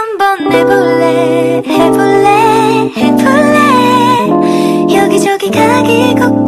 한번 해볼래 해볼래 해볼래. 여기저기 가기 걱